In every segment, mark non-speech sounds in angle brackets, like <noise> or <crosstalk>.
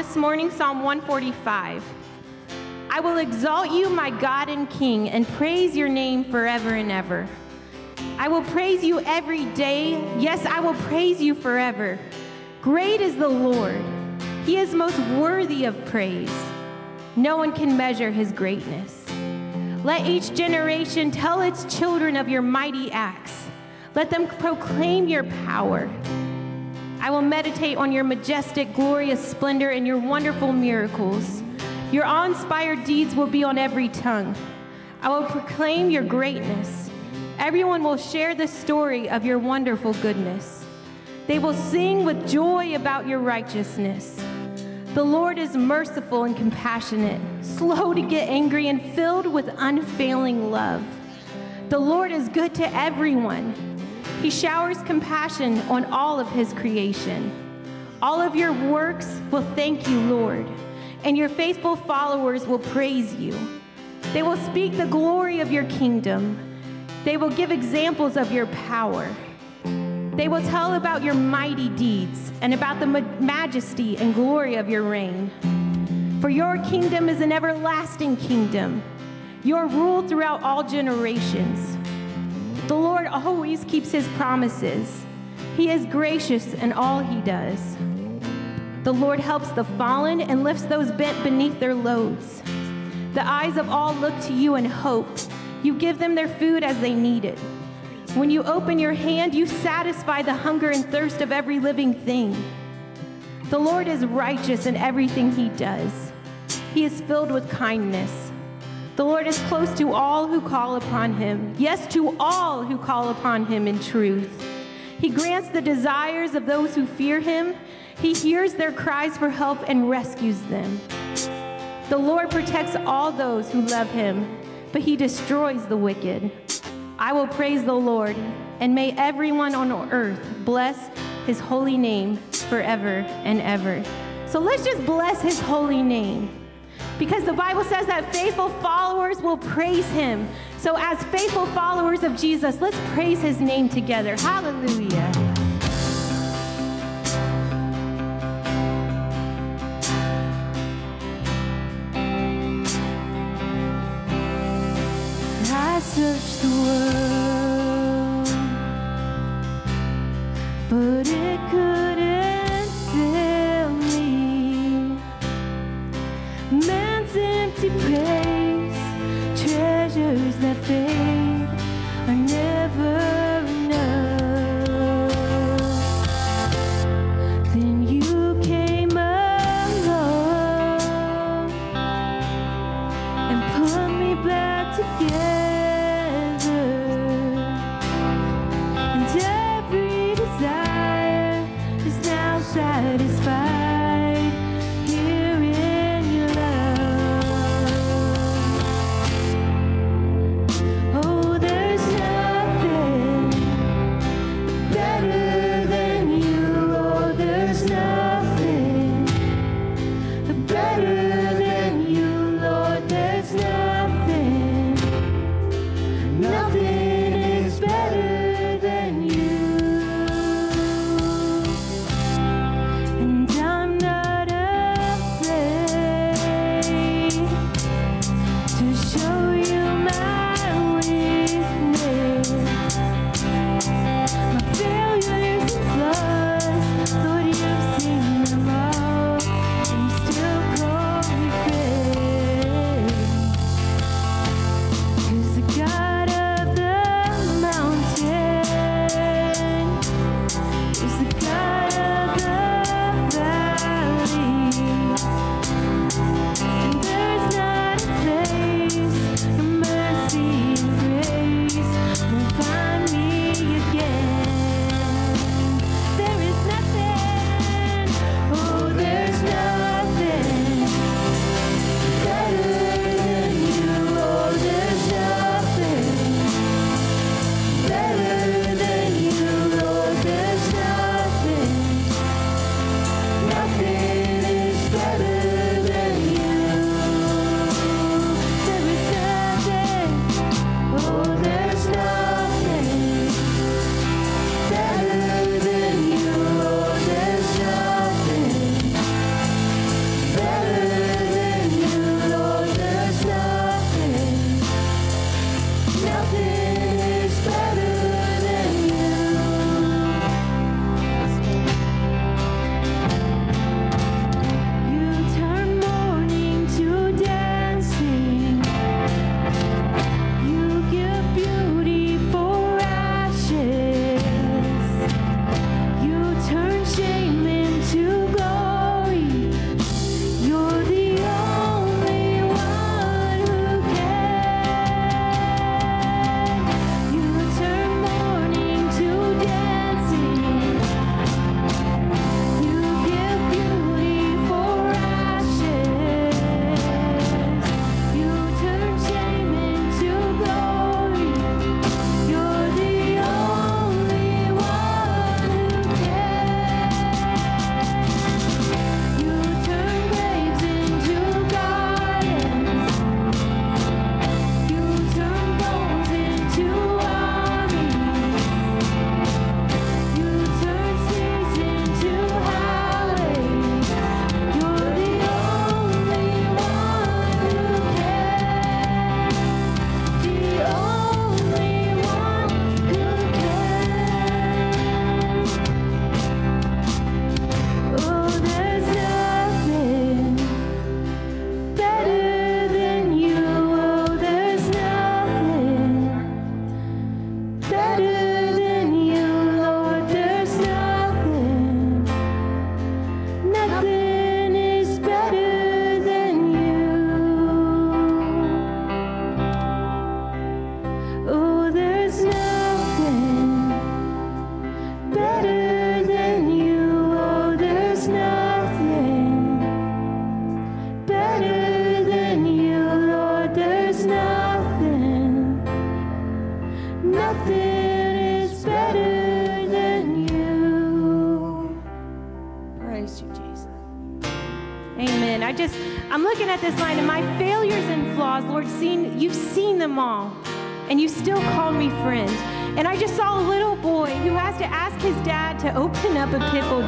this morning Psalm 145. I will exalt you, my God and King, and praise your name forever and ever. I will praise you every day. Yes, I will praise you forever. Great is the Lord. He is most worthy of praise. No one can measure his greatness. Let each generation tell its children of your mighty acts. Let them proclaim your power. I will meditate on your majestic, glorious splendor and your wonderful miracles. Your awe inspired deeds will be on every tongue. I will proclaim your greatness. Everyone will share the story of your wonderful goodness. They will sing with joy about your righteousness. The Lord is merciful and compassionate, slow to get angry, and filled with unfailing love. The Lord is good to everyone. He showers compassion on all of his creation. All of your works will thank you, Lord, and your faithful followers will praise you. They will speak the glory of your kingdom. They will give examples of your power. They will tell about your mighty deeds and about the majesty and glory of your reign. For your kingdom is an everlasting kingdom, your rule throughout all generations. The Lord always keeps his promises. He is gracious in all he does. The Lord helps the fallen and lifts those bent beneath their loads. The eyes of all look to you in hope. You give them their food as they need it. When you open your hand, you satisfy the hunger and thirst of every living thing. The Lord is righteous in everything he does, he is filled with kindness. The Lord is close to all who call upon him. Yes, to all who call upon him in truth. He grants the desires of those who fear him. He hears their cries for help and rescues them. The Lord protects all those who love him, but he destroys the wicked. I will praise the Lord, and may everyone on earth bless his holy name forever and ever. So let's just bless his holy name. Because the Bible says that faithful followers will praise him. So, as faithful followers of Jesus, let's praise his name together. Hallelujah. I the world,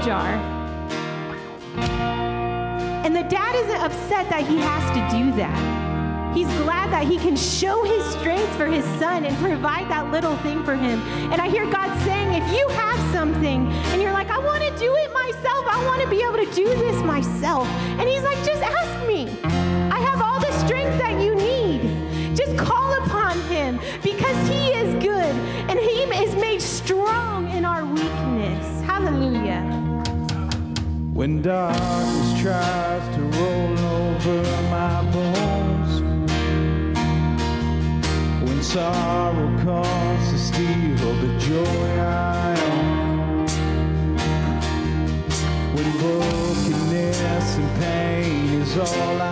jar. And the dad isn't upset that he has to do that. He's glad that he can show his strength for his son and provide that little thing for him. And I hear God saying, if you have something and you're like, I want to do it myself, I want to be able to do this myself. And he's like, just ask When darkness tries to roll over my bones, when sorrow comes to steal the joy I own, when brokenness and pain is all I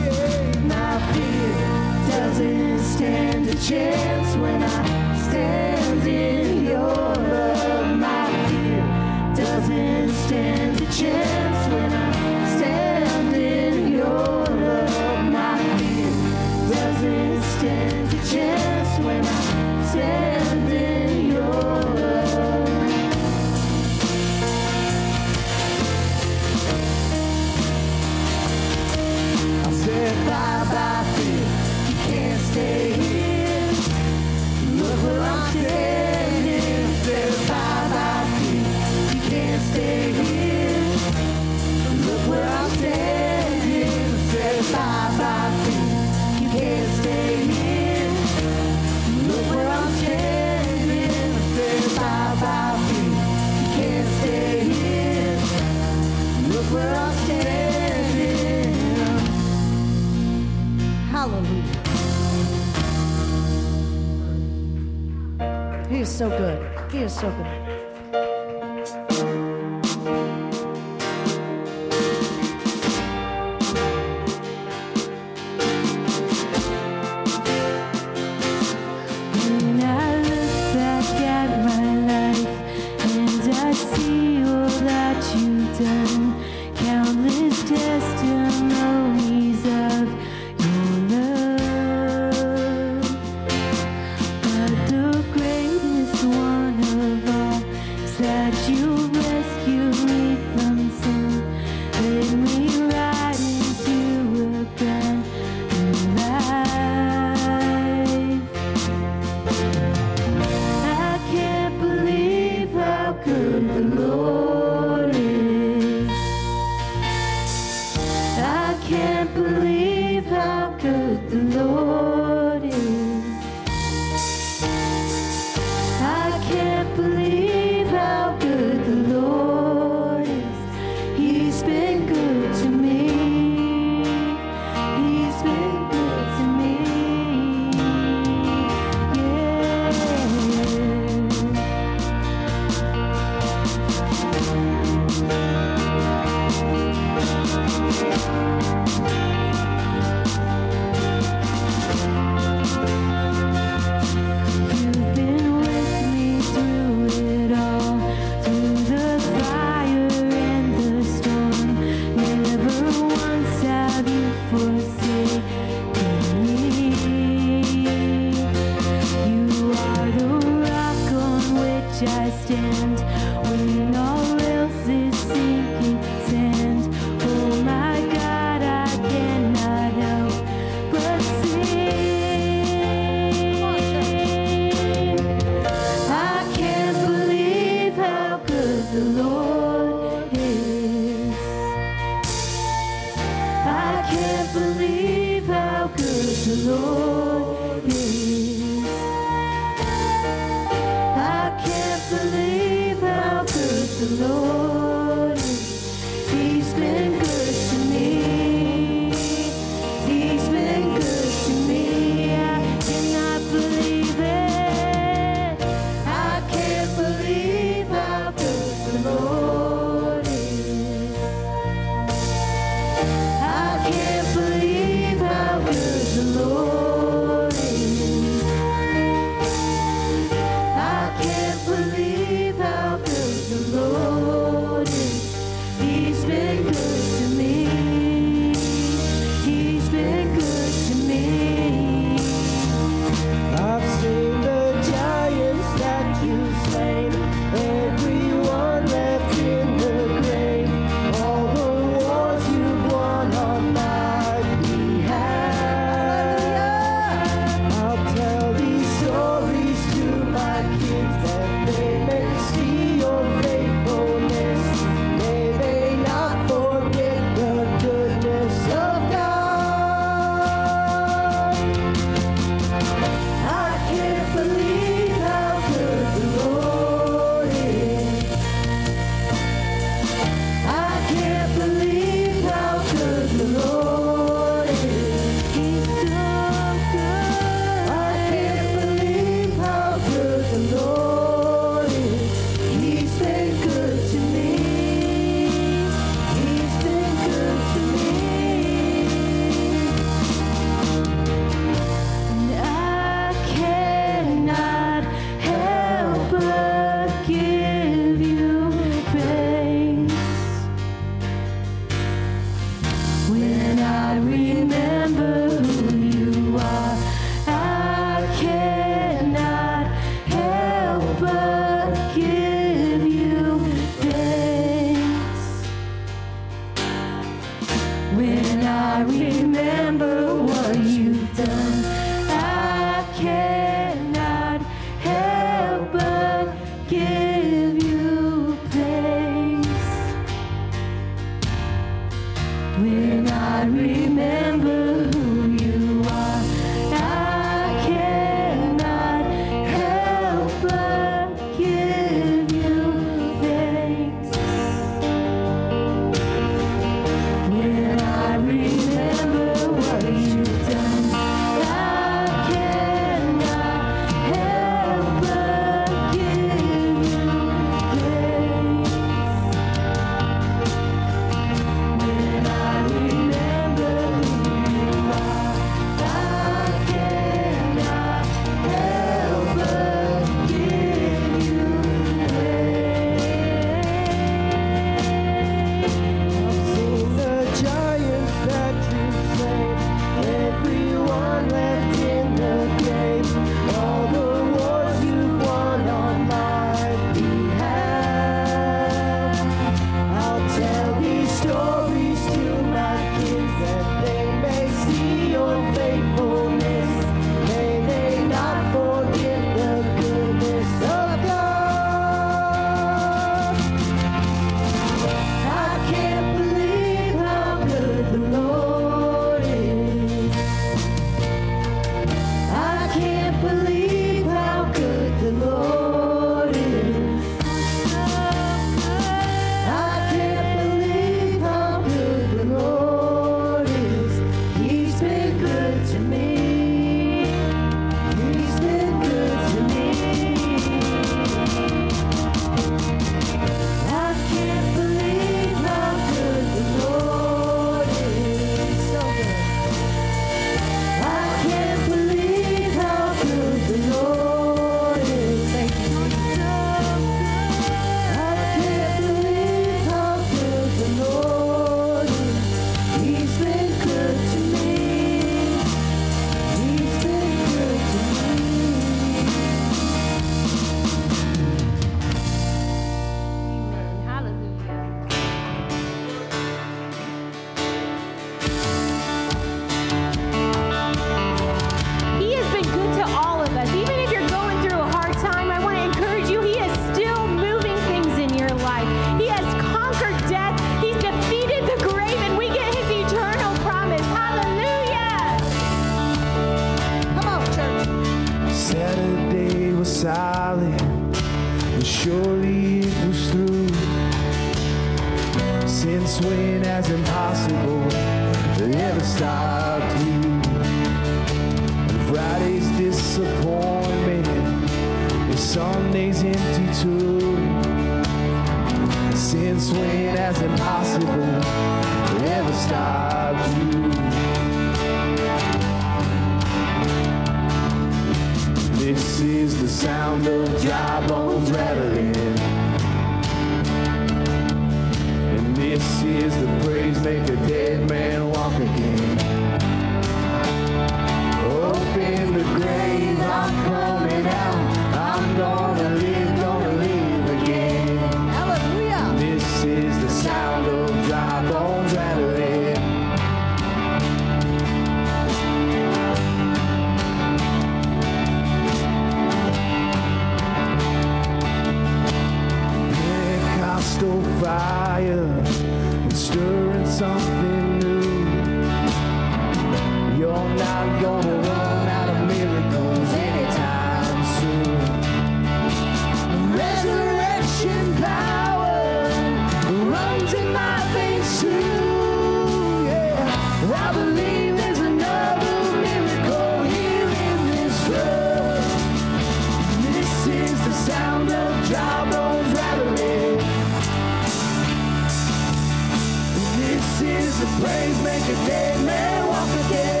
Praise make a dead man walk again.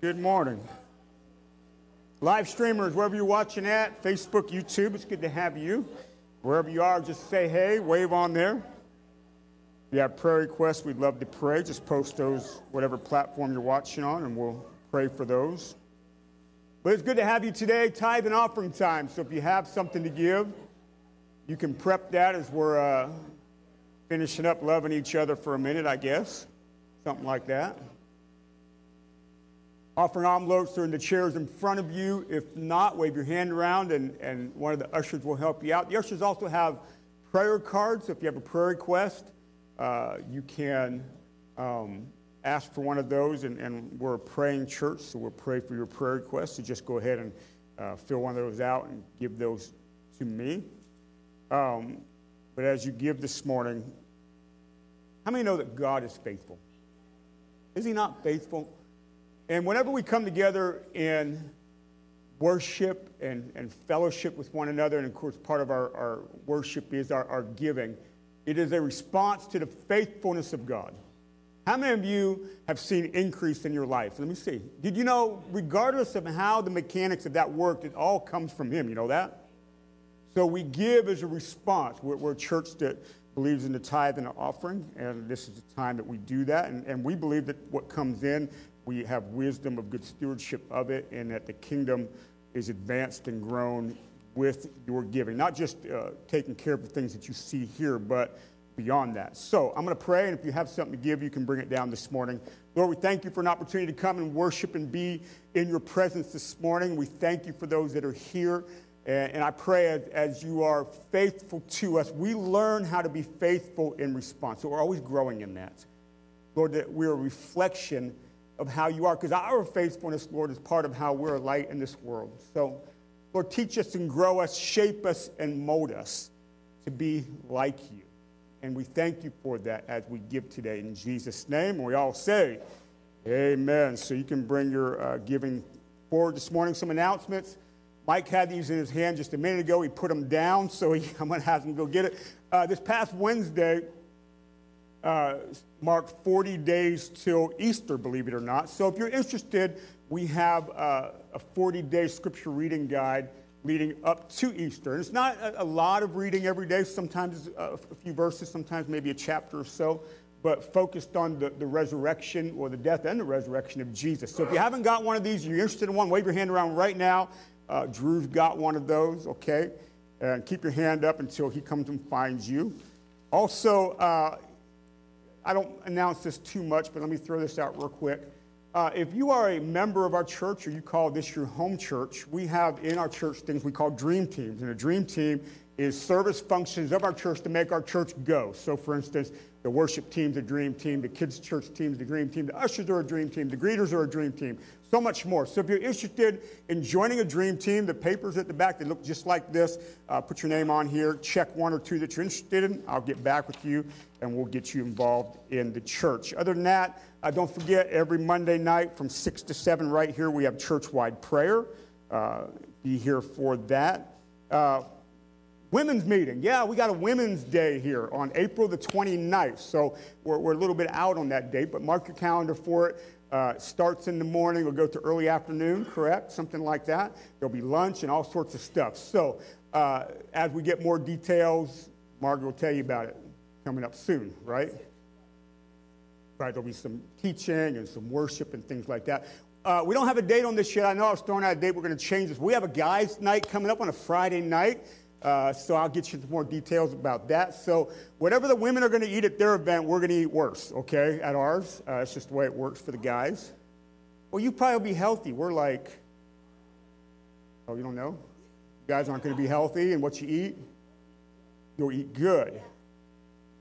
Good morning. Live streamers, wherever you're watching at, Facebook, YouTube, it's good to have you. Wherever you are, just say hey, wave on there. If you have prayer requests, we'd love to pray. Just post those, whatever platform you're watching on, and we'll pray for those. But it's good to have you today, tithe and offering time. So if you have something to give, you can prep that as we're uh, finishing up loving each other for a minute, I guess. Something like that. Offering envelopes are in the chairs in front of you. If not, wave your hand around and, and one of the ushers will help you out. The ushers also have prayer cards. So if you have a prayer request, uh, you can um, ask for one of those. And, and we're a praying church, so we'll pray for your prayer requests. So just go ahead and uh, fill one of those out and give those to me. Um, but as you give this morning, how many know that God is faithful? Is He not faithful? And whenever we come together in worship and, and fellowship with one another, and of course, part of our, our worship is our, our giving, it is a response to the faithfulness of God. How many of you have seen increase in your life? Let me see. Did you know, regardless of how the mechanics of that worked, it all comes from Him? You know that? So we give as a response. We're, we're a church that believes in the tithe and the offering, and this is the time that we do that. And, and we believe that what comes in we have wisdom of good stewardship of it, and that the kingdom is advanced and grown with your giving. Not just uh, taking care of the things that you see here, but beyond that. So I'm going to pray, and if you have something to give, you can bring it down this morning. Lord, we thank you for an opportunity to come and worship and be in your presence this morning. We thank you for those that are here. And, I pray as, as you are faithful to us, we learn how to be faithful in response. So we're always growing in that. Lord, that we're a reflection of how you are, because our faithfulness, Lord, is part of how we're a light in this world. So, Lord, teach us and grow us, shape us, and mold us to be like you. And we thank you for that as we give today in Jesus' name. And we all say, Amen. So you can bring your uh, giving forward this morning. Some announcements. Mike had these in his hand just a minute ago. He put them down, so he, <laughs> I'm going to have him go get it. Uh, this past Wednesday, uh, marked 40 days till Easter, believe it or not. So if you're interested, we have uh, a 40 day scripture reading guide leading up to Easter. And it's not a, a lot of reading every day, sometimes a, a few verses, sometimes maybe a chapter or so, but focused on the, the resurrection or the death and the resurrection of Jesus. So if you haven't got one of these, and you're interested in one, wave your hand around right now. Uh, Drew's got one of those, okay? And keep your hand up until he comes and finds you. Also, uh, I don't announce this too much, but let me throw this out real quick. Uh, if you are a member of our church or you call this your home church, we have in our church things we call dream teams. And a dream team is service functions of our church to make our church go. So, for instance, the worship team's a dream team, the kids' church team's a dream team, the ushers are a dream team, the greeters are a dream team, so much more. So, if you're interested in joining a dream team, the papers at the back, they look just like this. Uh, put your name on here, check one or two that you're interested in. I'll get back with you and we'll get you involved in the church. Other than that, uh, don't forget every Monday night from 6 to 7 right here, we have church wide prayer. Uh, be here for that. Women's meeting. Yeah, we got a Women's Day here on April the 29th. So we're, we're a little bit out on that date, but mark your calendar for it. Uh, starts in the morning, will go to early afternoon, correct? Something like that. There'll be lunch and all sorts of stuff. So, uh, as we get more details, Margaret will tell you about it coming up soon, right? Right, there'll be some teaching and some worship and things like that. Uh, we don't have a date on this yet. I know I was throwing out a date. We're going to change this. We have a guys' night coming up on a Friday night. Uh, so I'll get you more details about that. So whatever the women are going to eat at their event, we're going to eat worse, okay, at ours. Uh, it's just the way it works for the guys. Well, you probably will be healthy. We're like, oh, you don't know? You guys aren't going to be healthy, and what you eat, you'll eat good.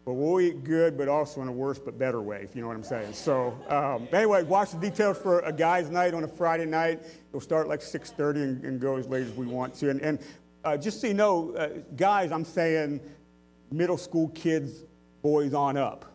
But we'll eat good, but also in a worse but better way, if you know what I'm saying. So, um, anyway, watch the details for a guys' night on a Friday night. It'll start like 6:30 and, and go as late as we want to. And, and uh, just so you know, uh, guys, I'm saying middle school kids, boys on up.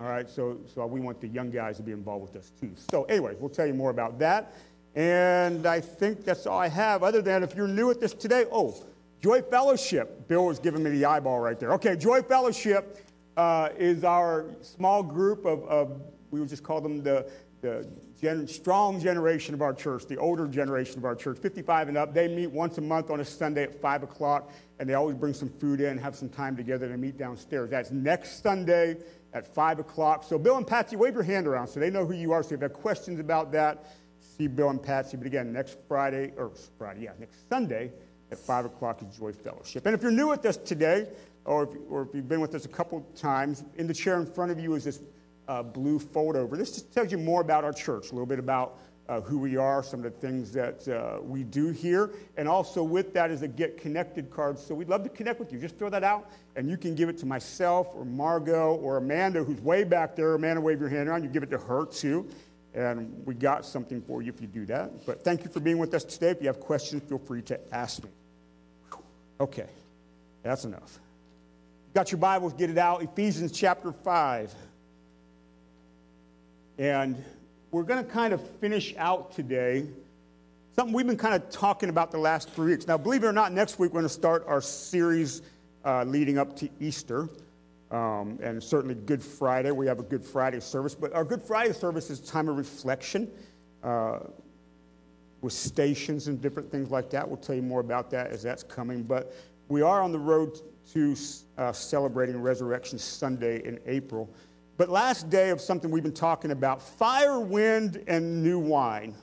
All right, so, so we want the young guys to be involved with us too. So, anyways, we'll tell you more about that. And I think that's all I have, other than if you're new at this today, oh, Joy Fellowship. Bill was giving me the eyeball right there. Okay, Joy Fellowship uh, is our small group of, of, we would just call them the, the gen, strong generation of our church, the older generation of our church, 55 and up. They meet once a month on a Sunday at 5 o'clock, and they always bring some food in, have some time together to meet downstairs. That's next Sunday at 5 o'clock. So, Bill and Patsy, wave your hand around so they know who you are. So, if you have questions about that, see Bill and Patsy. But again, next Friday, or Friday, yeah, next Sunday at 5 o'clock is Joy Fellowship. And if you're new with us today, or if, or if you've been with us a couple times, in the chair in front of you is this uh, blue fold over. This just tells you more about our church, a little bit about uh, who we are, some of the things that uh, we do here. And also with that is a Get Connected card. So we'd love to connect with you. Just throw that out, and you can give it to myself or Margot or Amanda, who's way back there. Amanda, wave your hand around. You give it to her too. And we got something for you if you do that. But thank you for being with us today. If you have questions, feel free to ask me. Okay, that's enough. Got your Bibles, get it out. Ephesians chapter 5. And we're going to kind of finish out today something we've been kind of talking about the last three weeks. Now, believe it or not, next week we're going to start our series uh, leading up to Easter. Um, and certainly Good Friday. We have a Good Friday service. But our Good Friday service is time of reflection uh, with stations and different things like that. We'll tell you more about that as that's coming. But we are on the road to uh, celebrating Resurrection Sunday in April. But last day of something we've been talking about fire, wind, and new wine.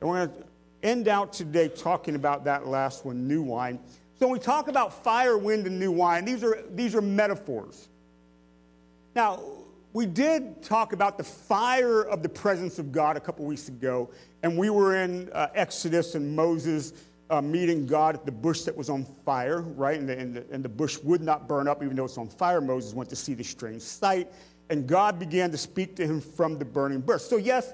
And we're going to end out today talking about that last one, new wine. So when we talk about fire, wind, and new wine, these are, these are metaphors. Now, we did talk about the fire of the presence of God a couple weeks ago, and we were in uh, Exodus and Moses uh, meeting God at the bush that was on fire, right? And the, and, the, and the bush would not burn up even though it's on fire. Moses went to see the strange sight, and God began to speak to him from the burning bush. So, yes,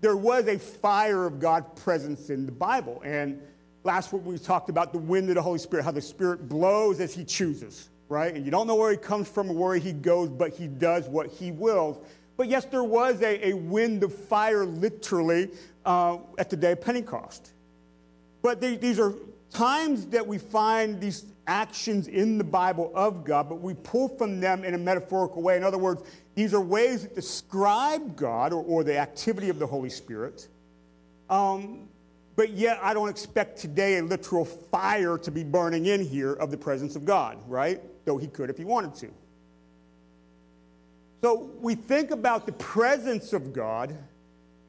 there was a fire of God presence in the Bible. And last week we talked about the wind of the Holy Spirit, how the Spirit blows as He chooses, right? And you don't know where He comes from or where He goes, but He does what He wills. But yes, there was a, a wind of fire literally uh, at the day of Pentecost. But they, these are times that we find these actions in the Bible of God, but we pull from them in a metaphorical way. In other words, these are ways that describe God or, or the activity of the Holy Spirit. Um, but yet, I don't expect today a literal fire to be burning in here of the presence of God, right? Though he could if he wanted to. So we think about the presence of God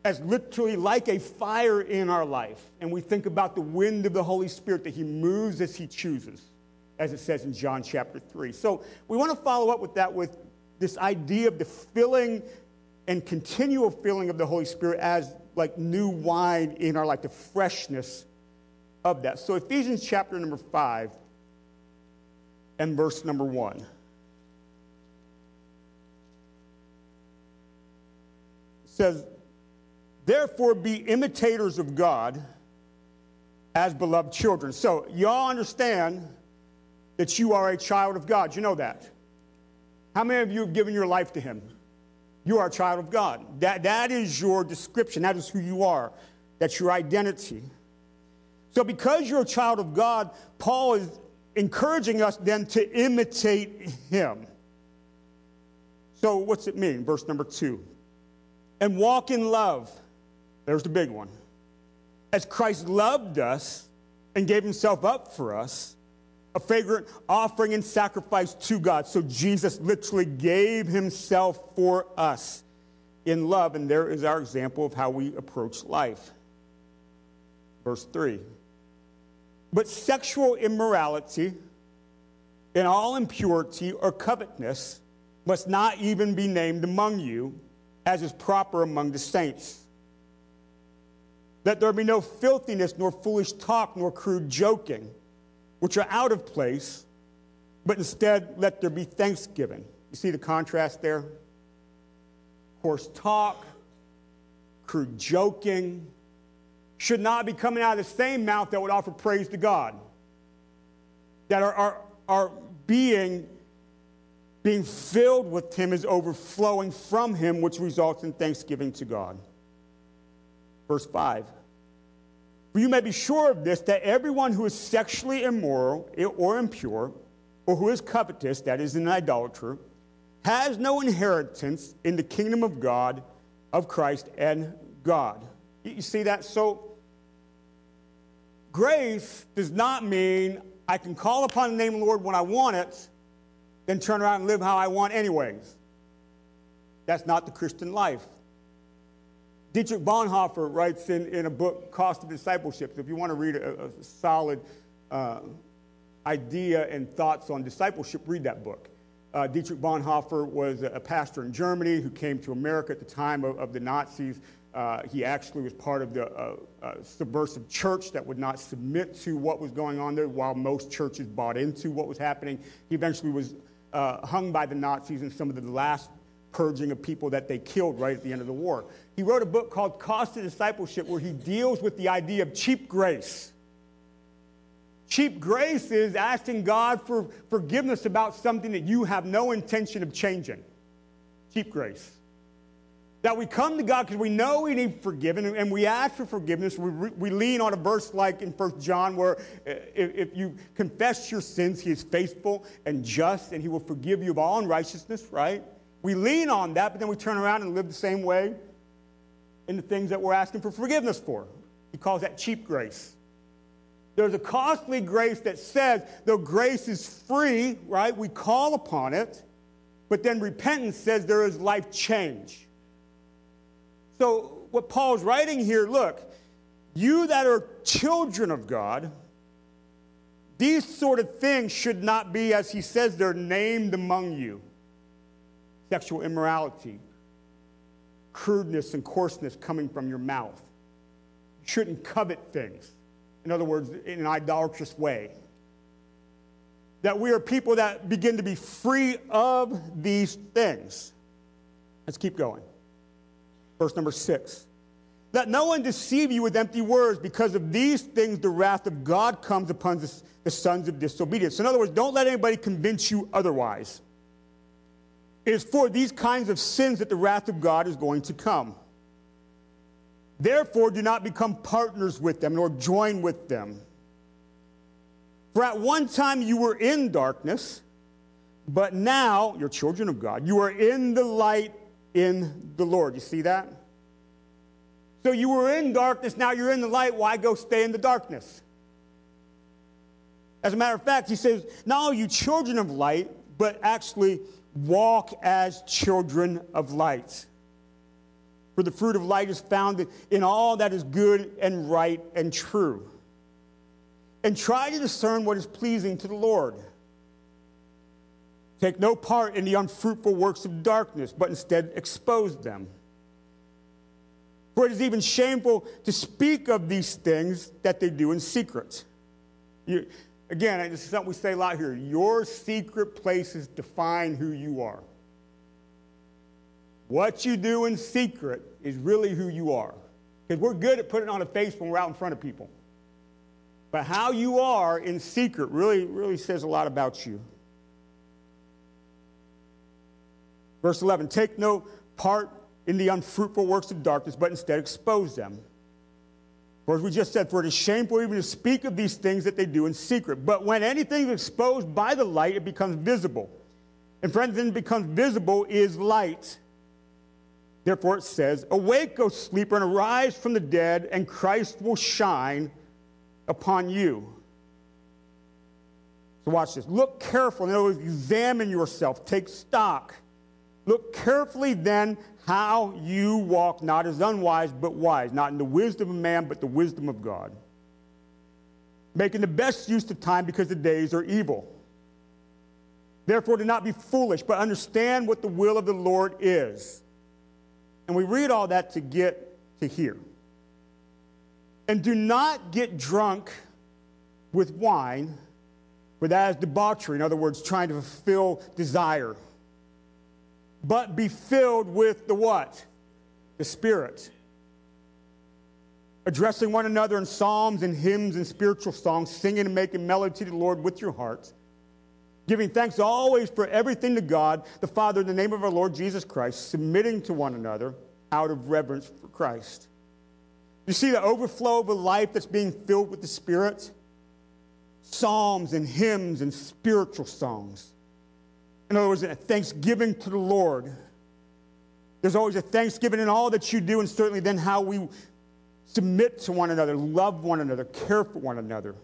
as literally like a fire in our life. And we think about the wind of the Holy Spirit that He moves as He chooses, as it says in John chapter 3. So we want to follow up with that with this idea of the filling and continual filling of the Holy Spirit as like new wine in our life, the freshness of that. So Ephesians chapter number 5 and verse number 1. says, Therefore, be imitators of God as beloved children. So, y'all understand that you are a child of God. You know that. How many of you have given your life to Him? You are a child of God. That, that is your description. That is who you are. That's your identity. So, because you're a child of God, Paul is encouraging us then to imitate Him. So, what's it mean? Verse number two. and walk in love. There's the big one. As Christ loved us and gave himself up for us, a fragrant offering and sacrifice to God. So Jesus literally gave himself for us in love, and there is our example of how we approach life. Verse 3. But sexual immorality and all impurity or covetousness must not even be named among you, as is proper among the saints. Let there be no filthiness, nor foolish talk, nor crude joking, which are out of place, but instead let there be thanksgiving. You see the contrast there? Coarse talk, crude joking, should not be coming out of the same mouth that would offer praise to God. That our, our, our being, being filled with Him is overflowing from Him, which results in thanksgiving to God. Verse 5. For you may be sure of this, that everyone who is sexually immoral or impure, or who is covetous, that is, an idolater, has no inheritance in the kingdom of God, of Christ, and God. You see that? So, grace does not mean I can call upon the name of the Lord when I want it, then turn around and live how I want, anyways. That's not the Christian life. Dietrich Bonhoeffer writes in, in a book, Cost of Discipleship. So if you want to read a, a solid uh, idea and thoughts on discipleship, read that book. Uh, Dietrich Bonhoeffer was a, pastor in Germany who came to America at the time of, of the Nazis. Uh, he actually was part of the uh, uh, subversive church that would not submit to what was going on there, while most churches bought into what was happening. He eventually was uh, hung by the Nazis in some of the last purging of people that they killed right at the end of the war. He wrote a book called Cost of Discipleship where he deals with the idea of cheap grace. Cheap grace is asking God for forgiveness about something that you have no intention of changing. Cheap grace. That we come to God because we know we need forgiven and we ask for forgiveness. We, we lean on a verse like in 1 John where uh, if, if you confess your sins, he is faithful and just and he will forgive you of all unrighteousness, right? We lean on that, but then we turn around and live the same way in the things that we're asking for forgiveness for. He calls that cheap grace. There's a costly grace that says, though grace is free, right, we call upon it, but then repentance says there is life change. So, what Paul's writing here look, you that are children of God, these sort of things should not be, as he says, they're named among you sexual immorality, crudeness and coarseness coming from your mouth. You shouldn't covet things. In other words, in an idolatrous way. That we are people that begin to be free of these things. Let's keep going. Verse number six. Let no one deceive you with empty words, because of these things the wrath of God comes upon the, sons of disobedience. In other words, don't let anybody convince you otherwise. It is for these kinds of sins that the wrath of God is going to come. Therefore, do not become partners with them nor join with them. For at one time you were in darkness, but now you're children of God. You are in the light in the Lord. You see that? So you were in darkness, now you're in the light. Why go stay in the darkness? As a matter of fact, he says, Not only you children of light, but actually walk as children of light. For the fruit of light is found in all that is good and right and true. And try to discern what is pleasing to the Lord. Take no part in the unfruitful works of darkness, but instead expose them. For it is even shameful to speak of these things that they do in secret. You, again, this is something we say a lot here. Your secret places define who you are. What you do in secret is really who you are. Because we're good at putting on a face when we're out in front of people. But how you are in secret really, really says a lot about you. Verse 11 Take no part in the unfruitful works of darkness, but instead expose them. As we just said, for it is shameful even to speak of these things that they do in secret. But when anything is exposed by the light, it becomes visible. And friends, then becomes visible is light. Therefore it says, Awake, O sleeper, and arise from the dead, and Christ will shine upon you. So watch this. Look carefully. In other words, examine yourself. Take stock. Look carefully then how you walk, not as unwise, but wise, not in the wisdom of man, but the wisdom of God. Making the best use of time because the days are evil. Therefore, do not be foolish, but understand what the will of the Lord is. And we read all that to get to here. And do not get drunk with wine, for that is debauchery. In other words, trying to fulfill desire. But be filled with the what? The Spirit. Addressing one another in psalms and hymns and spiritual songs, singing and making melody to the Lord with your hearts giving thanks always for everything to God, the Father, in the name of our Lord Jesus Christ, submitting to one another out of reverence for Christ. You see the overflow of a life that's being filled with the Spirit? Psalms and hymns and spiritual songs. In other words, a thanksgiving to the Lord. There's always a thanksgiving in all that you do, and certainly then how we submit to one another, love one another, care for one another.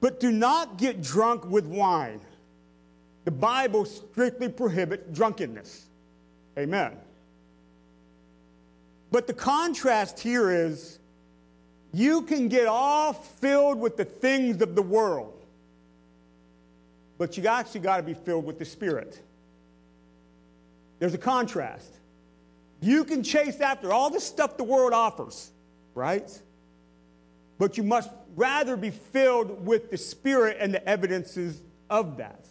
But do not get drunk with wine. The Bible strictly prohibits drunkenness. Amen. But the contrast here is you can get all filled with the things of the world, but you actually got to be filled with the Spirit. There's a contrast. You can chase after all the stuff the world offers, right? But you must rather be filled with the Spirit and the evidences of that.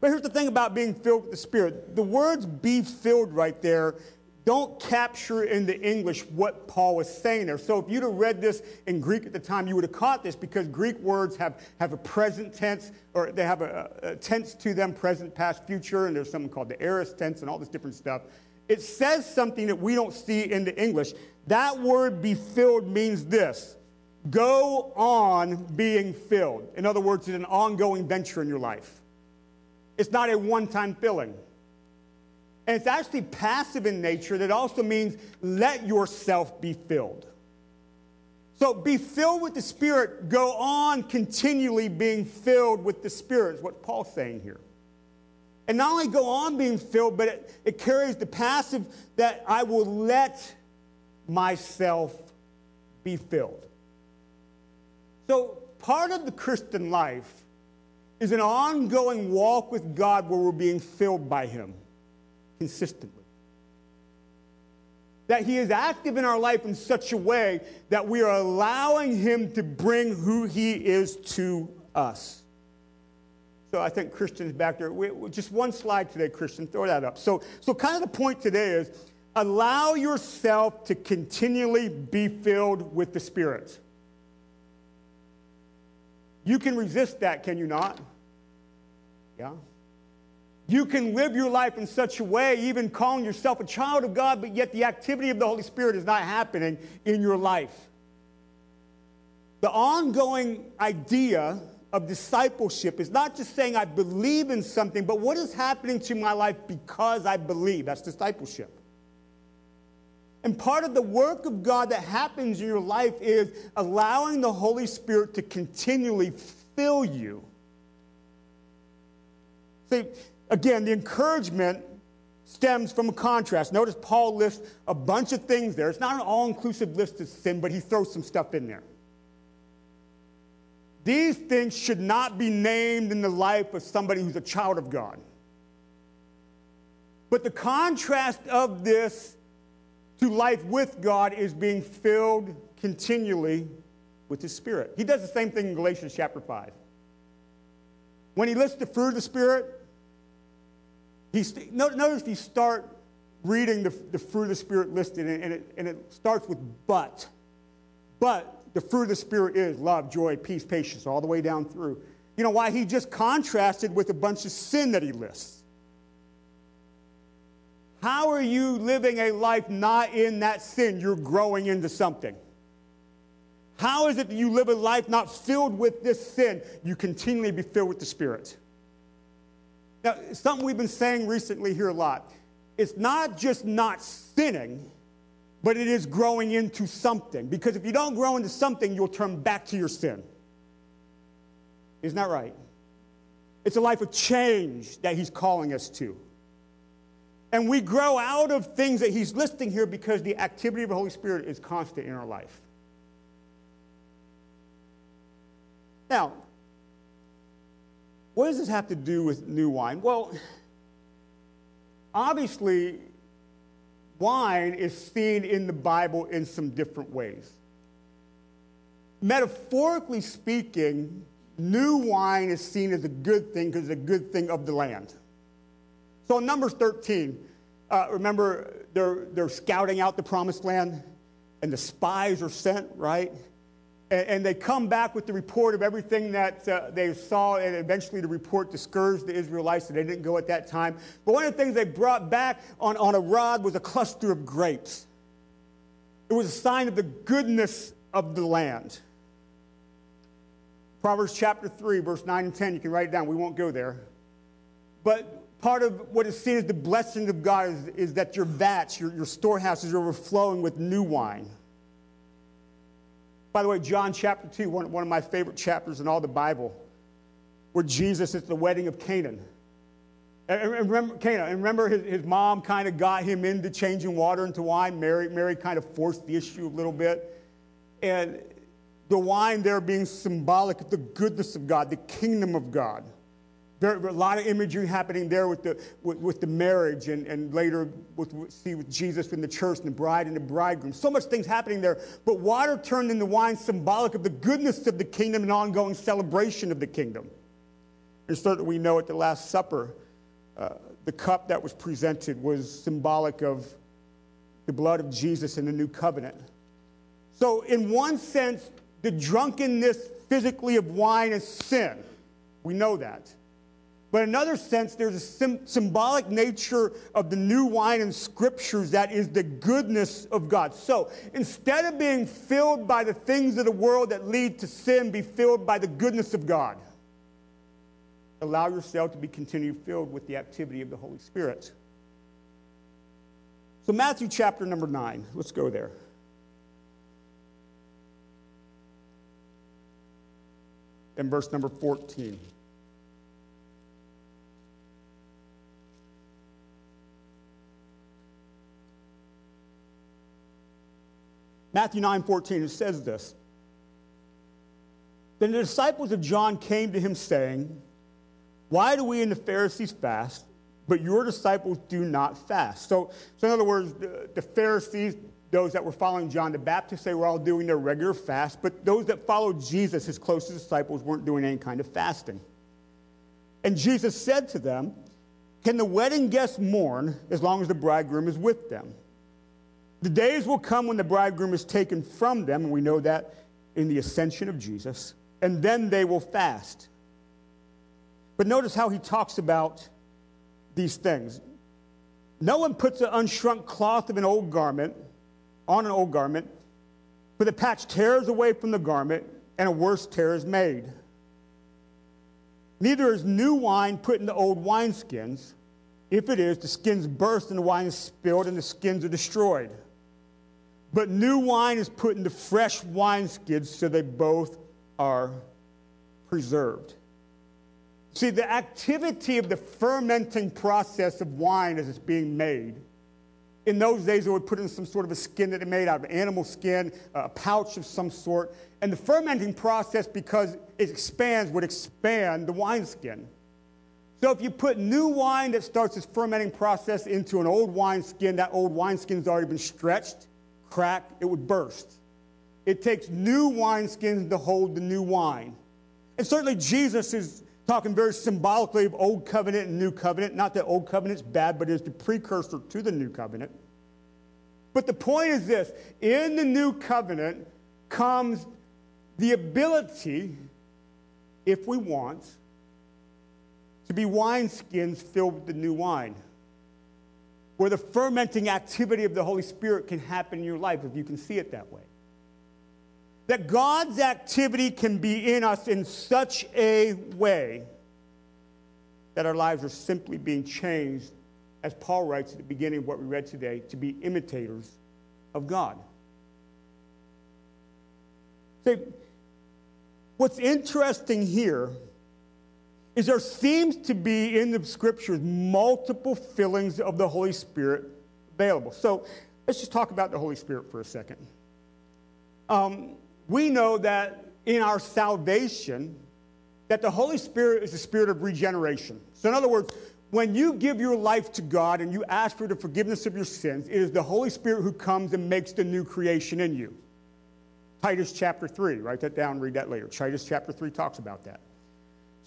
But here's the thing about being filled with the Spirit the words be filled right there don't capture in the English what Paul was saying there. So if you'd have read this in Greek at the time, you would have caught this because Greek words have, have a present tense or they have a, a tense to them, present, past, future, and there's something called the aorist tense and all this different stuff. It says something that we don't see in the English. That word be filled means this go on being filled. In other words, it's an ongoing venture in your life. It's not a one time filling. And it's actually passive in nature that also means let yourself be filled. So be filled with the Spirit, go on continually being filled with the Spirit, is what Paul's saying here. And not only go on being filled, but it, it carries the passive that I will let myself be filled. So part of the Christian life is an ongoing walk with God where we're being filled by Him consistently. That He is active in our life in such a way that we are allowing Him to bring who He is to us. So I think Christian's back there. We, just one slide today, Christian. Throw that up. So, so kind of the point today is allow yourself to continually be filled with the Spirit. You can resist that, can you not? Yeah. You can live your life in such a way, even calling yourself a child of God, but yet the activity of the Holy Spirit is not happening in your life. The ongoing idea of discipleship is not just saying I believe in something, but what is happening to my life because I believe. That's discipleship. And part of the work of God that happens in your life is allowing the Holy Spirit to continually fill you. See, again, the encouragement stems from a contrast. Notice Paul lists a bunch of things there. It's not an all inclusive list of sin, but he throws some stuff in there. These things should not be named in the life of somebody who's a child of God. But the contrast of this to life with God is being filled continually with His Spirit. He does the same thing in Galatians chapter 5. When he lists the fruit of the Spirit, he st- notice if you start reading the, the fruit of the Spirit listed, and, it, and it starts with but. But the fruit of the Spirit is love, joy, peace, patience, all the way down through. You know why? He just contrasted with a bunch of sin that he lists. How are you living a life not in that sin? You're growing into something. How is it that you live a life not filled with this sin? You continually be filled with the Spirit. Now, something we've been saying recently here a lot. it's not just not sinning, but it is growing into something. Because if you don't grow into something, you'll turn back to your sin. Isn't that right? It's a life of change that he's calling us to. And we grow out of things that he's listing here because the activity of the Holy Spirit is constant in our life. Now, what does this have to do with new wine? Well, obviously, wine is seen in the Bible in some different ways. Metaphorically speaking, new wine is seen as a good thing because it's a good thing of the land. So in Numbers 13, uh, remember they're, they're scouting out the promised land and the spies are sent, right? And, and they come back with the report of everything that uh, they saw, and eventually the report discouraged the Israelites, so they didn't go at that time. But one of the things they brought back on, on a rod was a cluster of grapes. It was a sign of the goodness of the land. Proverbs chapter 3, verse 9 and 10, you can write it down. We won't go there. But part of what is seen as the blessing of God is, is that your vats, your, your storehouses are overflowing with new wine. By the way, John chapter 2, one, one of my favorite chapters in all the Bible, where Jesus is at the wedding of Canaan. And and remember, Canaan, and remember his, his mom kind of got him into changing water into wine. Mary, Mary kind of forced the issue a little bit. And the wine there being symbolic of the goodness of God, the kingdom of God. A lot of imagery happening there with the, with, with the marriage and, and later with, with- see with Jesus in the church and the bride and the bridegroom. So much things happening there. But water turned into wine symbolic of the goodness of the kingdom and ongoing celebration of the kingdom. And certainly we know at the Last Supper, uh, the cup that was presented was symbolic of the blood of Jesus in the new covenant. So, in one sense, the drunkenness physically of wine is sin. We know that. But in another sense, there's a sym- symbolic nature of the new wine in scriptures that is the goodness of God. So instead of being filled by the things of the world that lead to sin, be filled by the goodness of God. Allow yourself to be continued filled with the activity of the Holy Spirit. So, Matthew chapter number 9, let's go there. And verse number 14. Matthew 9 14, it says this. Then the disciples of John came to him, saying, Why do we and the Pharisees fast, but your disciples do not fast? So, so in other words, the, the Pharisees, those that were following John the Baptist, they were all doing their regular fast, but those that followed Jesus, his closest disciples, weren't doing any kind of fasting. And Jesus said to them, Can the wedding guests mourn as long as the bridegroom is with them? The days will come when the bridegroom is taken from them, and we know that in the ascension of Jesus, and then they will fast. But notice how he talks about these things. No one puts an unshrunk cloth of an old garment on an old garment, for the patch tears away from the garment, and a worse tear is made. Neither is new wine put into old wineskins. If it is, the skins burst and the wine is spilled and the skins are destroyed. But new wine is put into fresh wineskins so they both are preserved. See, the activity of the fermenting process of wine as it's being made, in those days they would put in some sort of a skin that they made out of animal skin, a pouch of some sort. And the fermenting process, because it expands, would expand the wineskin. So if you put new wine that starts its fermenting process into an old wineskin, that old wineskin's already been stretched, cracked, it would burst. It takes new wineskins to hold the new wine. And certainly Jesus is talking very symbolically of old covenant and new covenant. Not that old covenant's bad, but it's the precursor to the new covenant. But the point is this in the new covenant comes the ability, if we want, to be wineskins filled with the new wine. Where the fermenting activity of the Holy Spirit can happen in your life, if you can see it that way. That God's activity can be in us in such a way that our lives are simply being changed as Paul writes at the beginning of what we read today, to be imitators of God. See, what's interesting here is there seems to be in the scriptures multiple fillings of the Holy Spirit available. So let's just talk about the Holy Spirit for a second. Um, we know that in our salvation, that the Holy Spirit is the spirit of regeneration. So, in other words, when you give your life to God and you ask for the forgiveness of your sins, it is the Holy Spirit who comes and makes the new creation in you. Titus chapter 3, write that down, read that later. Titus chapter 3 talks about that.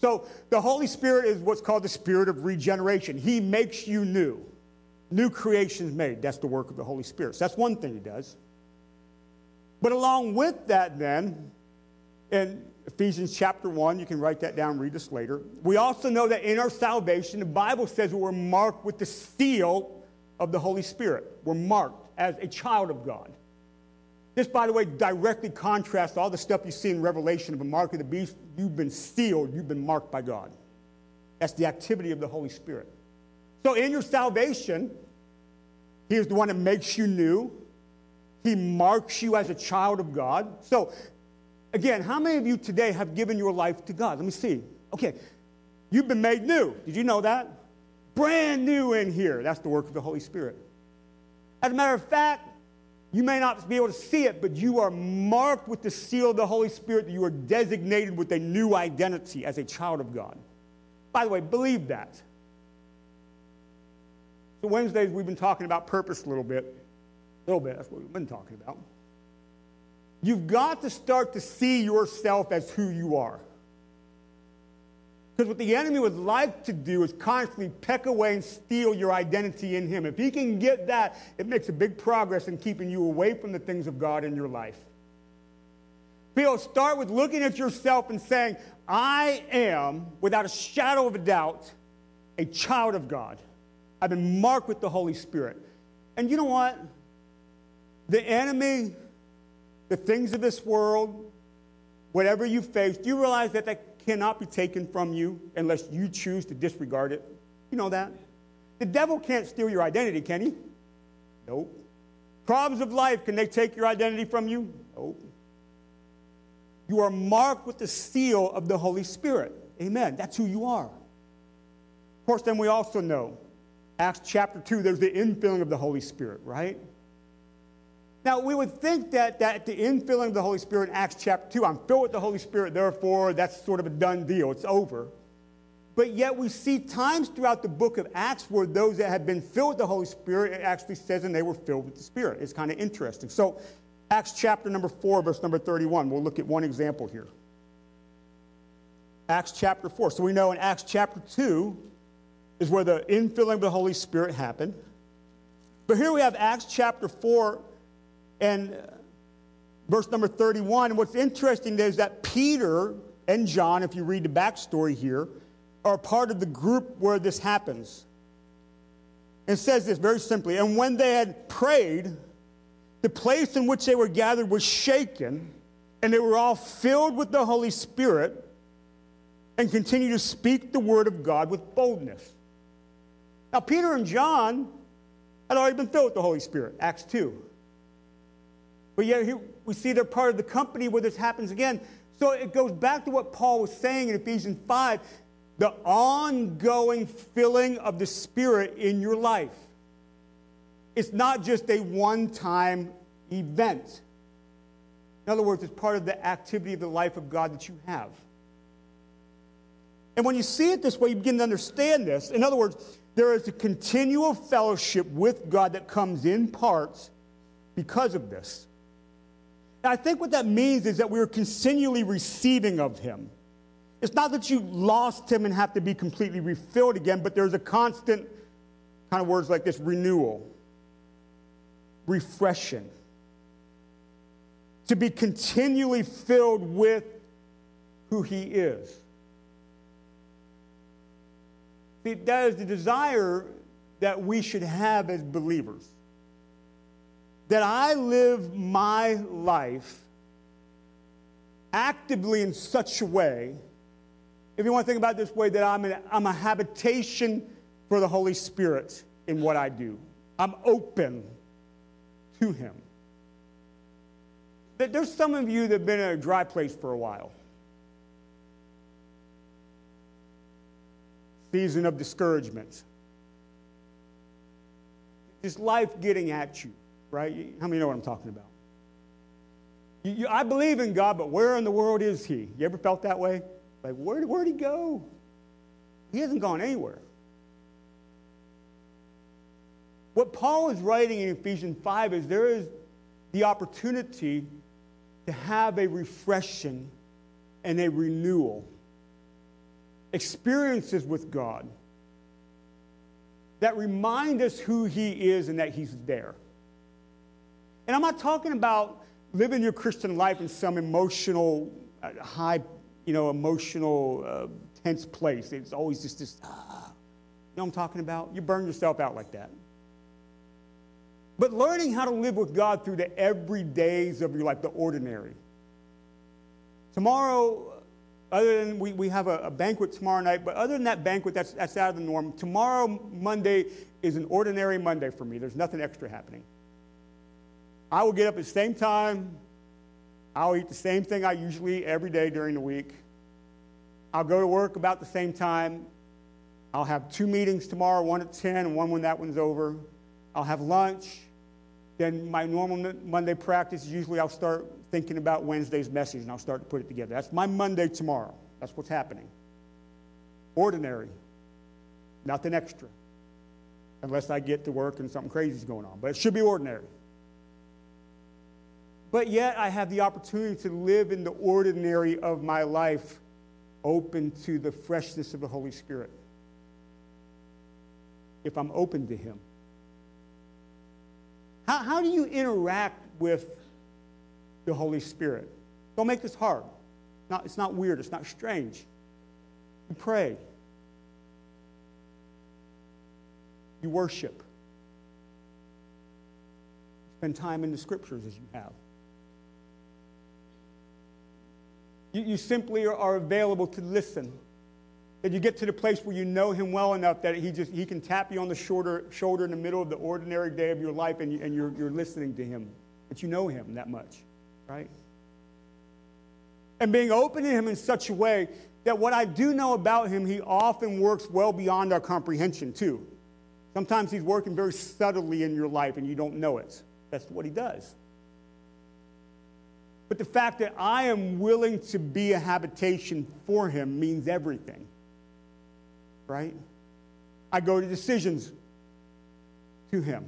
So, the Holy Spirit is what's called the spirit of regeneration. He makes you new. New creations made. That's the work of the Holy Spirit. So, that's one thing He does. But along with that, then, in Ephesians chapter 1, you can write that down, read this later. We also know that in our salvation, the Bible says we're marked with the seal of the Holy Spirit. We're marked as a child of God. This, by the way, directly contrasts all the stuff you see in Revelation of a mark of the beast. You've been sealed, you've been marked by God. That's the activity of the Holy Spirit. So in your salvation, He is the one that makes you new. He marks you as a child of God. So, again, how many of you today have given your life to God? Let me see. Okay, you've been made new. Did you know that? Brand new in here. That's the work of the Holy Spirit. As a matter of fact, you may not be able to see it, but you are marked with the seal of the Holy Spirit you are designated with a new identity as a child of God. By the way, believe that. So, Wednesdays, we've been talking about purpose a little bit. A little bit, that's what we've been talking about. You've got to start to see yourself as who you are. Because what the enemy would like to do is constantly peck away and steal your identity in him. If he can get that, it makes a big progress in keeping you away from the things of God in your life. People start with looking at yourself and saying, I am, without a shadow of a doubt, a child of God. I've been marked with the Holy Spirit. And you know what? The enemy, the things of this world, whatever you face, do you realize that that cannot be taken from you unless you choose to disregard it? You know that? The devil can't steal your identity, can he? Nope. Problems of life, can they take your identity from you? Nope. You are marked with the seal of the Holy Spirit. Amen. That's who you are. Of course, then we also know, Acts chapter 2, there's the infilling of the Holy Spirit, right? Now, we would think that, that the infilling of the Holy Spirit in Acts chapter 2, I'm filled with the Holy Spirit, therefore that's sort of a done deal, it's over. But yet we see times throughout the book of Acts where those that have been filled with the Holy Spirit, it actually says, and they were filled with the Spirit. It's kind of interesting. So, Acts chapter number 4, verse number 31, we'll look at one example here. Acts chapter 4. So we know in Acts chapter 2 is where the infilling of the Holy Spirit happened. But here we have Acts chapter 4 and verse number 31. What's interesting is that Peter and John, if you read the backstory here, are part of the group where this happens. It says this very simply And when they had prayed, the place in which they were gathered was shaken, and they were all filled with the Holy Spirit and continued to speak the word of God with boldness. Now, Peter and John had already been filled with the Holy Spirit, Acts 2. But yet here we see they're part of the company where this happens again. So it goes back to what Paul was saying in Ephesians 5 the ongoing filling of the Spirit in your life. It's not just a one time event. In other words, it's part of the activity of the life of God that you have. And when you see it this way, you begin to understand this. In other words, there is a continual fellowship with God that comes in parts because of this. I think what that means is that we're continually receiving of Him. It's not that you lost Him and have to be completely refilled again, but there's a constant kind of words like this renewal, refreshing. To be continually filled with who He is. See, that is the desire that we should have as believers. That I live my life actively in such a way, if you want to think about this way, that I'm, an, I'm a habitation for the Holy Spirit in what I do. I'm open to Him. There- There's some of you that have been in a dry place for a while. Season of discouragement. Is life getting at you, right? How many know what I'm talking about? You, you, I believe in God, but where in the world is He? You ever felt that way? Like, where, where'd He go? He hasn't gone anywhere. What Paul is writing in Ephesians 5 is there is the opportunity to have a refreshing and a renewal, experiences with God that remind us who He is and that He's there. And I'm not talking about living your Christian life in some emotional, uh, high, you know, emotional, uh, tense place. It's always just this, ah. You know what I'm talking about? You burn yourself out like that. But learning how to live with God through the everydays of your life, the ordinary. Tomorrow, other than we, we have a, a banquet tomorrow night, but other than that banquet, that's, that's out of the norm. Tomorrow, Monday, is an ordinary Monday for me. There's nothing extra happening. I will get up at the same time. I'll eat the same thing I usually eat every day during the week. I'll go to work about the same time. I'll have two meetings tomorrow, one at 10 and one when that one's over. I'll have lunch. Then my normal Monday practice usually I'll start thinking about Wednesday's message and I'll start to put it together. That's my Monday tomorrow. That's what's happening. Ordinary. Nothing extra. Unless I get to work and something crazy is going on. But it should be ordinary. But yet I have the opportunity to live in the ordinary of my life open to the freshness of the Holy Spirit. If I'm open to Him. How, how do you interact with the Holy Spirit? Don't make this hard. Not, it's not weird, it's not strange. You pray, you worship, spend time in the scriptures as you have. You, you simply are, available to listen. That you get to the place where you know him well enough that he just he can tap you on the shoulder, shoulder in the middle of the ordinary day of your life and, you, and you're, you're listening to him. That you know him that much, right? And being open to him in such a way that what I do know about him, he often works well beyond our comprehension, too. Sometimes he's working very subtly in your life and you don't know it. That's what he does. But the fact that I am willing to be a habitation for him means everything. Right? I go to decisions to him.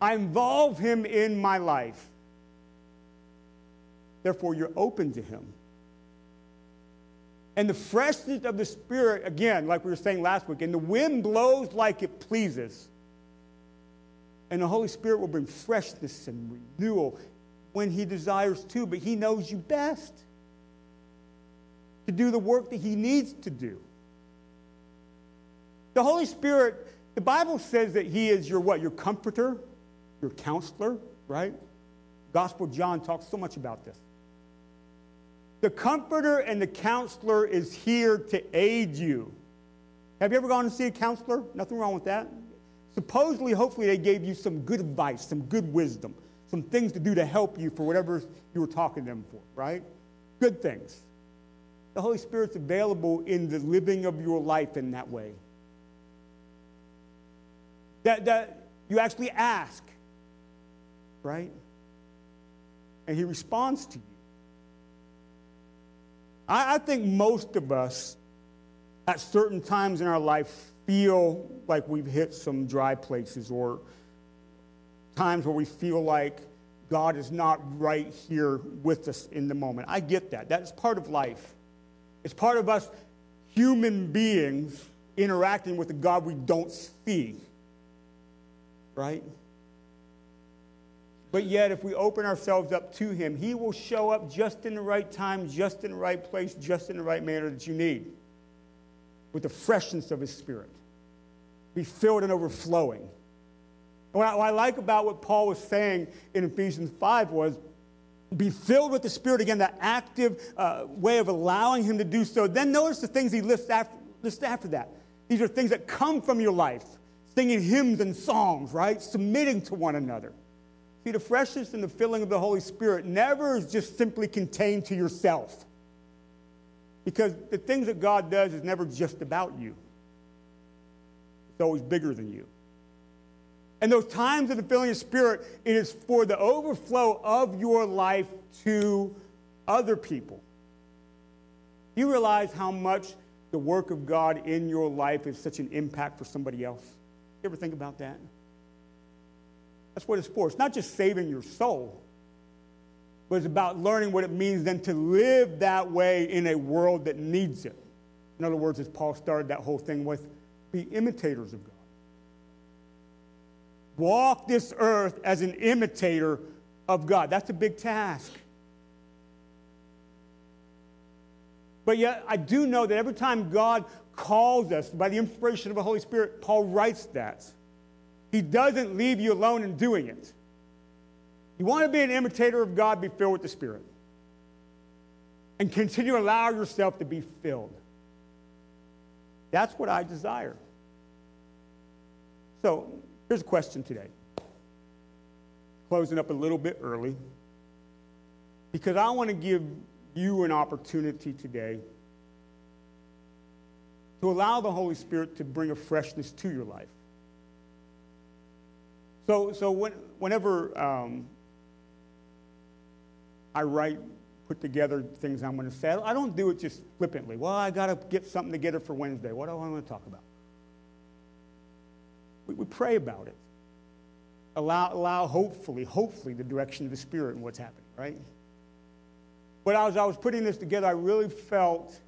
I involve him in my life. Therefore, you're open to him. And the freshness of the Spirit, again, like we were saying last week, and the wind blows like it pleases. And the Holy Spirit will bring freshness and renewal when He desires to, but He knows you best to do the work that He needs to do. The Holy Spirit, the Bible says that He is your what? Your comforter, your counselor, right? Gospel John talks so much about this. The comforter and the counselor is here to aid you. Have you ever gone to see a counselor? Nothing wrong with that. Supposedly, hopefully, they gave you some good advice, some good wisdom, some things to do to help you for whatever you were talking to them for, right? Good things. The Holy Spirit's available in the living of your life in that way. That, that you actually ask, right? And He responds to you. I, I think most of us, at certain times in our life, feel like we've hit some dry places or times where we feel like God is not right here with us in the moment. I get that. That's part of life. It's part of us human beings interacting with a God we don't see. Right? But yet, if we open ourselves up to Him, He will show up just in the right time, just in the right place, just in the right manner that you need with the freshness of His Spirit. Be filled and overflowing. What I, what I like about what Paul was saying in Ephesians 5 was be filled with the Spirit again, that active uh, way of allowing Him to do so. Then notice the things He lists after, lists after that. These are things that come from your life singing hymns and songs, right? Submitting to one another. See, the freshness and the filling of the Holy Spirit never is just simply contained to yourself. Because the things that God does is never just about you, it's always bigger than you. And those times of the filling of Spirit, it is for the overflow of your life to other people. Do you realize how much the work of God in your life is such an impact for somebody else? You ever think about that? That's what it's for. It's not just saving your soul, but it's about learning what it means then to live that way in a world that needs it. In other words, as Paul started that whole thing with, be imitators of God. Walk this earth as an imitator of God. That's a big task. But yet, I do know that every time God calls us by the inspiration of the Holy Spirit, Paul writes that. He doesn't leave you alone in doing it. You want to be an imitator of God, be filled with the Spirit. And continue to allow yourself to be filled. That's what I desire. So, here's a question today. Closing up a little bit early. Because I want to give you an opportunity today to allow the Holy Spirit to bring a freshness to your life. So, so when, whenever um, I write, put together things I'm going to say, I don't do it just flippantly. Well, I got to get something together for Wednesday. What do I want to talk about? We, we pray about it. Allow, allow, hopefully, hopefully, the direction of the Spirit and what's happening, right? But as I was putting this together, I really felt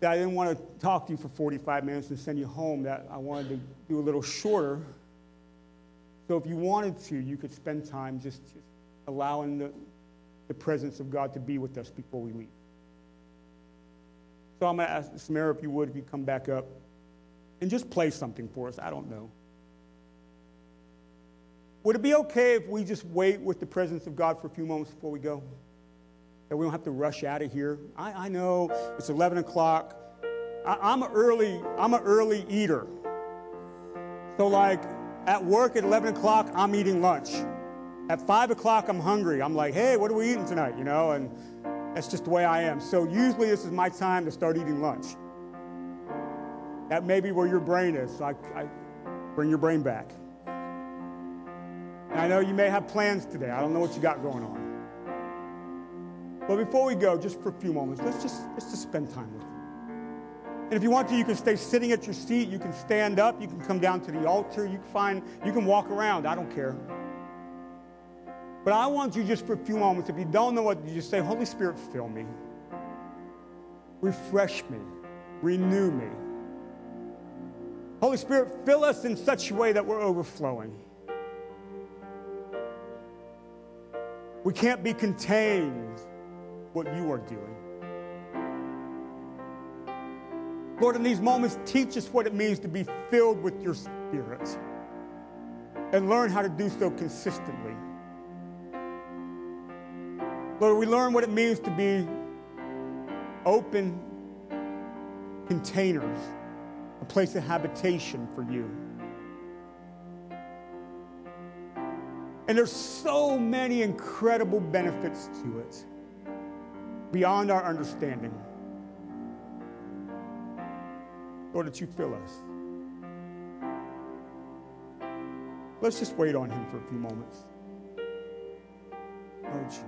that I didn't want to talk to you for 45 minutes and send you home, that I wanted to do a little shorter. So if you wanted to, you could spend time just, just allowing the, the presence of God to be with us before we leave. So I'm going to ask Samara if you would, if you come back up and just play something for us. I don't know. Would it be okay if we just wait with the presence of God for a few moments before we go? That we don't have to rush out of here. I, I know it's 11 o'clock. I, I'm an early, I'm an early eater. So like at work at 11 o'clock, I'm eating lunch. At 5 o'clock, I'm hungry. I'm like, hey, what are we eating tonight? You know, and that's just the way I am. So usually this is my time to start eating lunch. That may be where your brain is. So I, I bring your brain back. And I know you may have plans today. I don't know what you got going on. But before we go, just for a few moments, let's just, let's just spend time with you. And if you want to, you can stay sitting at your seat. You can stand up. You can come down to the altar. You can find, you can walk around. I don't care. But I want you just for a few moments, if you don't know what, you just say, Holy Spirit, fill me. Refresh me. Renew me. Holy Spirit, fill us in such a way that we're overflowing. We can't be contained what you are doing. Lord, in these moments, teach us what it means to be filled with your Spirit and learn how to do so consistently. Lord, we learn what it means to be open containers, a place of habitation for you. And there's so many incredible benefits to it beyond our understanding. Lord, that you fill us. Let's just wait on him for a few moments. Oh, Jesus.